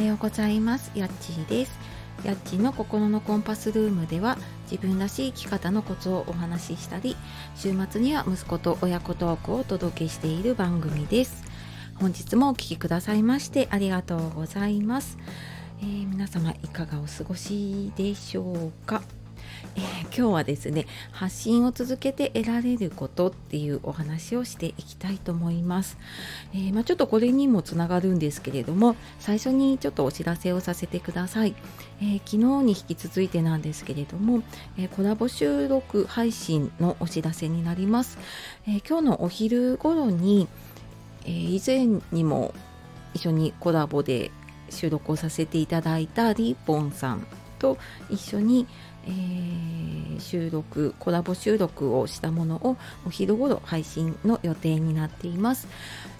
はようございます。やっちーです。やっちの心のコンパスルームでは自分らしい生き方のコツをお話ししたり週末には息子と親子トークをお届けしている番組です。本日もお聴きくださいましてありがとうございます、えー、皆様いかがお過ごしでしょうか？今日はですね発信を続けて得られることっていうお話をしていきたいと思います、えー、まあ、ちょっとこれにもつながるんですけれども最初にちょっとお知らせをさせてください、えー、昨日に引き続いてなんですけれども、えコラボ収録配信のお知らせになります、え今日のお昼頃に、え以前にも一緒にコラボで収録をさせていただいたリーポンさんと一緒に、えー、収録コラボ収録をしたものをお昼頃配信の予定になっています。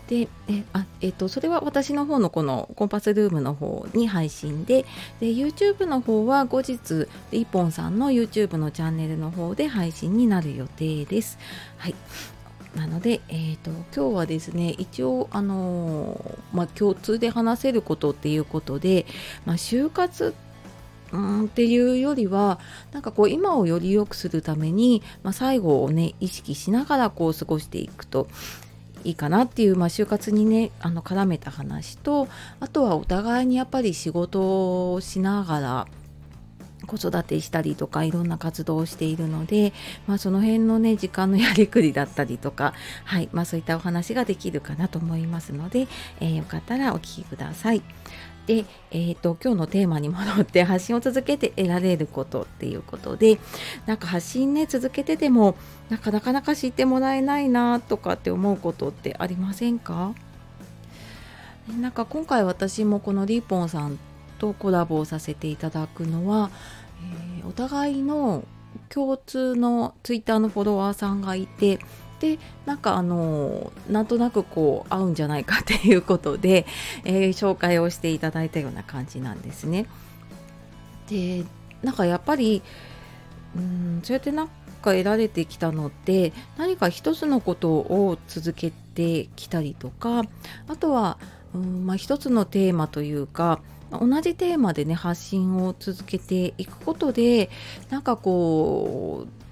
でえあえーと、それは私の方のこのコンパスルームの方に配信でで YouTube の方は後日リポンさんの YouTube のチャンネルの方で配信になる予定です。はいなので、えーと、今日はですね一応、あのー、まあ、共通で話せることっていうことで、まあ、就活うんっていうよりはなんかこう今をより良くするために、まあ、最後をね意識しながらこう過ごしていくといいかなっていう、まあ、就活にねあの絡めた話とあとはお互いにやっぱり仕事をしながら子育てしたりとかいろんな活動をしているので、まあ、その辺のね時間のやりくりだったりとか、はいまあ、そういったお話ができるかなと思いますので、えー、よかったらお聞きください。で、えーと、今日のテーマに戻って発信を続けて得られることっていうことでなんか発信ね続けててもなかなかなか知ってもらえないなとかって思うことってありませんか？なんか今回私もこのリーポンさんとコラボをさせていただくのは、えー、お互いの共通のツイッターのフォロワーさんがいてでなんかあのなんとなくこう合うんじゃないかっていうことで、えー、紹介をしていただいたような感じなんですね。でなんかやっぱりうんそうやってなんか得られてきたのって何か一つのことを続けてきたりとかあとはうん、まあ、一つのテーマというか同じテーマでね発信を続けていくことでなんかこう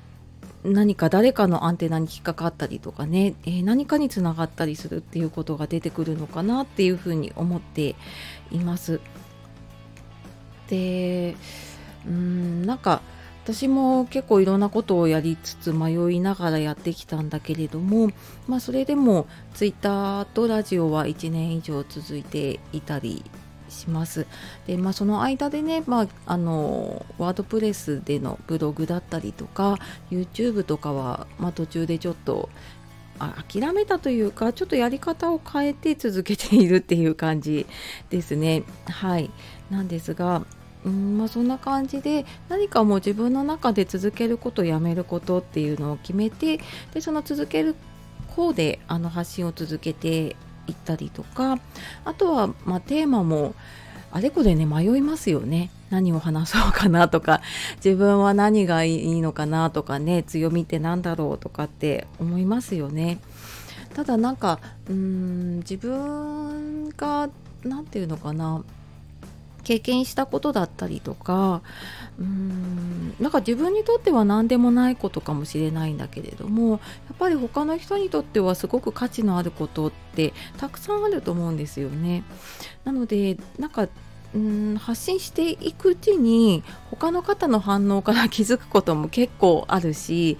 何か誰かのアンテナに引っかかったりとかね、えー、何かにつながったりするっていうことが出てくるのかなっていうふうに思っています。でうんなんか私も結構いろんなことをやりつつ迷いながらやってきたんだけれども、まあ、それでもツイッターとラジオは1年以上続いていたりします。で、まあ、その間でね、まあ、あのワードプレスでのブログだったりとか YouTube とかは、まあ、途中でちょっと諦めたというかちょっとやり方を変えて続けているっていう感じですね。はいなんですがうんまあ、そんな感じで何かもう自分の中で続けることやめることっていうのを決めてでその続ける方であの発信を続けて行ったりとかあとは、まあ、テーマもあれこれね迷いますよね。何を話そうかなとか自分は何がいいのかなとかね強みって何だろうとかって思いますよね。ただなんかうん自分が何て言うのかな経験したことだったりとかうーんなんか自分にとっては何でもないことかもしれないんだけれどもやっぱり他の人にとってはすごく価値のあることってたくさんあると思うんですよね。なのでなんかうん発信していくうちに他の方の反応から気づくことも結構あるし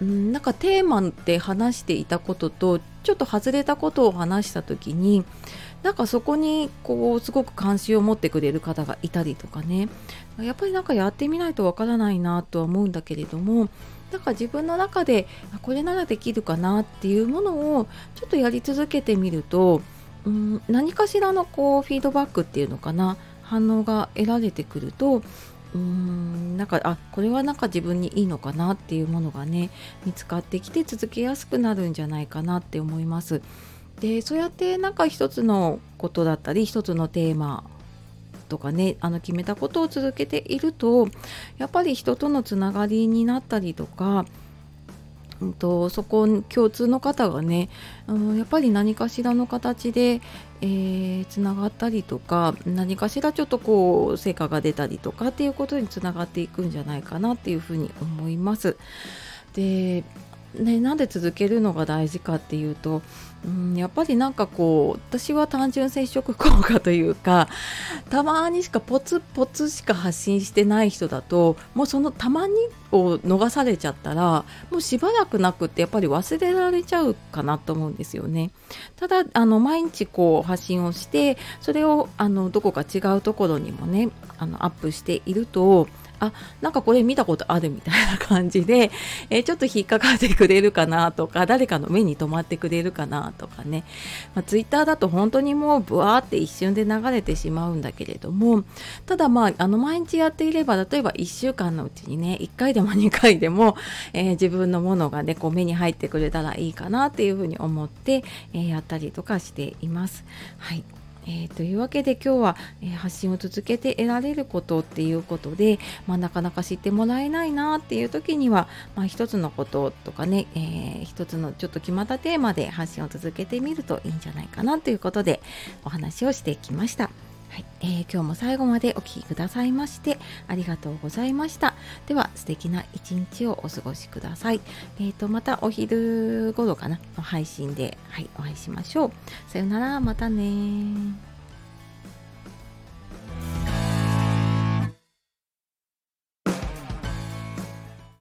うんなんかテーマで話していたこととちょっと外れたことを話した時になんかそこにこうすごく関心を持ってくれる方がいたりとかね。やっぱりなんかやってみないとわからないなとは思うんだけれどもなんか自分の中でこれならできるかなっていうものをちょっとやり続けてみるとうん何かしらのこうフィードバックっていうのかな反応が得られてくるとうーんなんかあこれはなんか自分にいいのかなっていうものがね見つかってきて続けやすくなるんじゃないかなって思います。でそうやってなんか一つのことだったり一つのテーマとかねあの決めたことを続けているとやっぱり人とのつながりになったりとかうんと、そこ共通の方がね、うん、やっぱり何かしらの形でえー、つながったりとか何かしらちょっとこう成果が出たりとかっていうことにつながっていくんじゃないかなっていうふうに思います。でね、なんで続けるのが大事かっていうと、うん、やっぱりなんかこう私は単純接触効果というかたまにしかポツポツしか発信してない人だともうそのたまにを逃されちゃったらもうしばらくなくってやっぱり忘れられちゃうかなと思うんですよね。ただあの毎日こう発信をしてそれをあのどこか違うところにもねあのアップしているとあなんかこれ見たことあるみたいな感じで、えー、ちょっと引っかかってくれるかなとか誰かの目に留まってくれるかなとかね、まあ、ツイッターだと本当にもうブワーって一瞬で流れてしまうんだけれどもただまああの毎日やっていれば例えば1週間のうちにね1回でも2回でも、えー、自分のものがねこう目に入ってくれたらいいかなっていうふうに思って、えー、やったりとかしています。はいえー、というわけで今日は、え、発信を続けて得られることっていうことで、まあ、なかなか知ってもらえないなっていう時には、まあ、一つのこととかね、えー、一つのちょっと決まったテーマで発信を続けてみるといいんじゃないかなということでお話をしてきました。はい、えー、今日も最後までお聴きくださいましてありがとうございました。では素敵な一日をお過ごしください。えーとまたお昼頃かな？の配信で、はい、お会いしましょう。さよなら、またね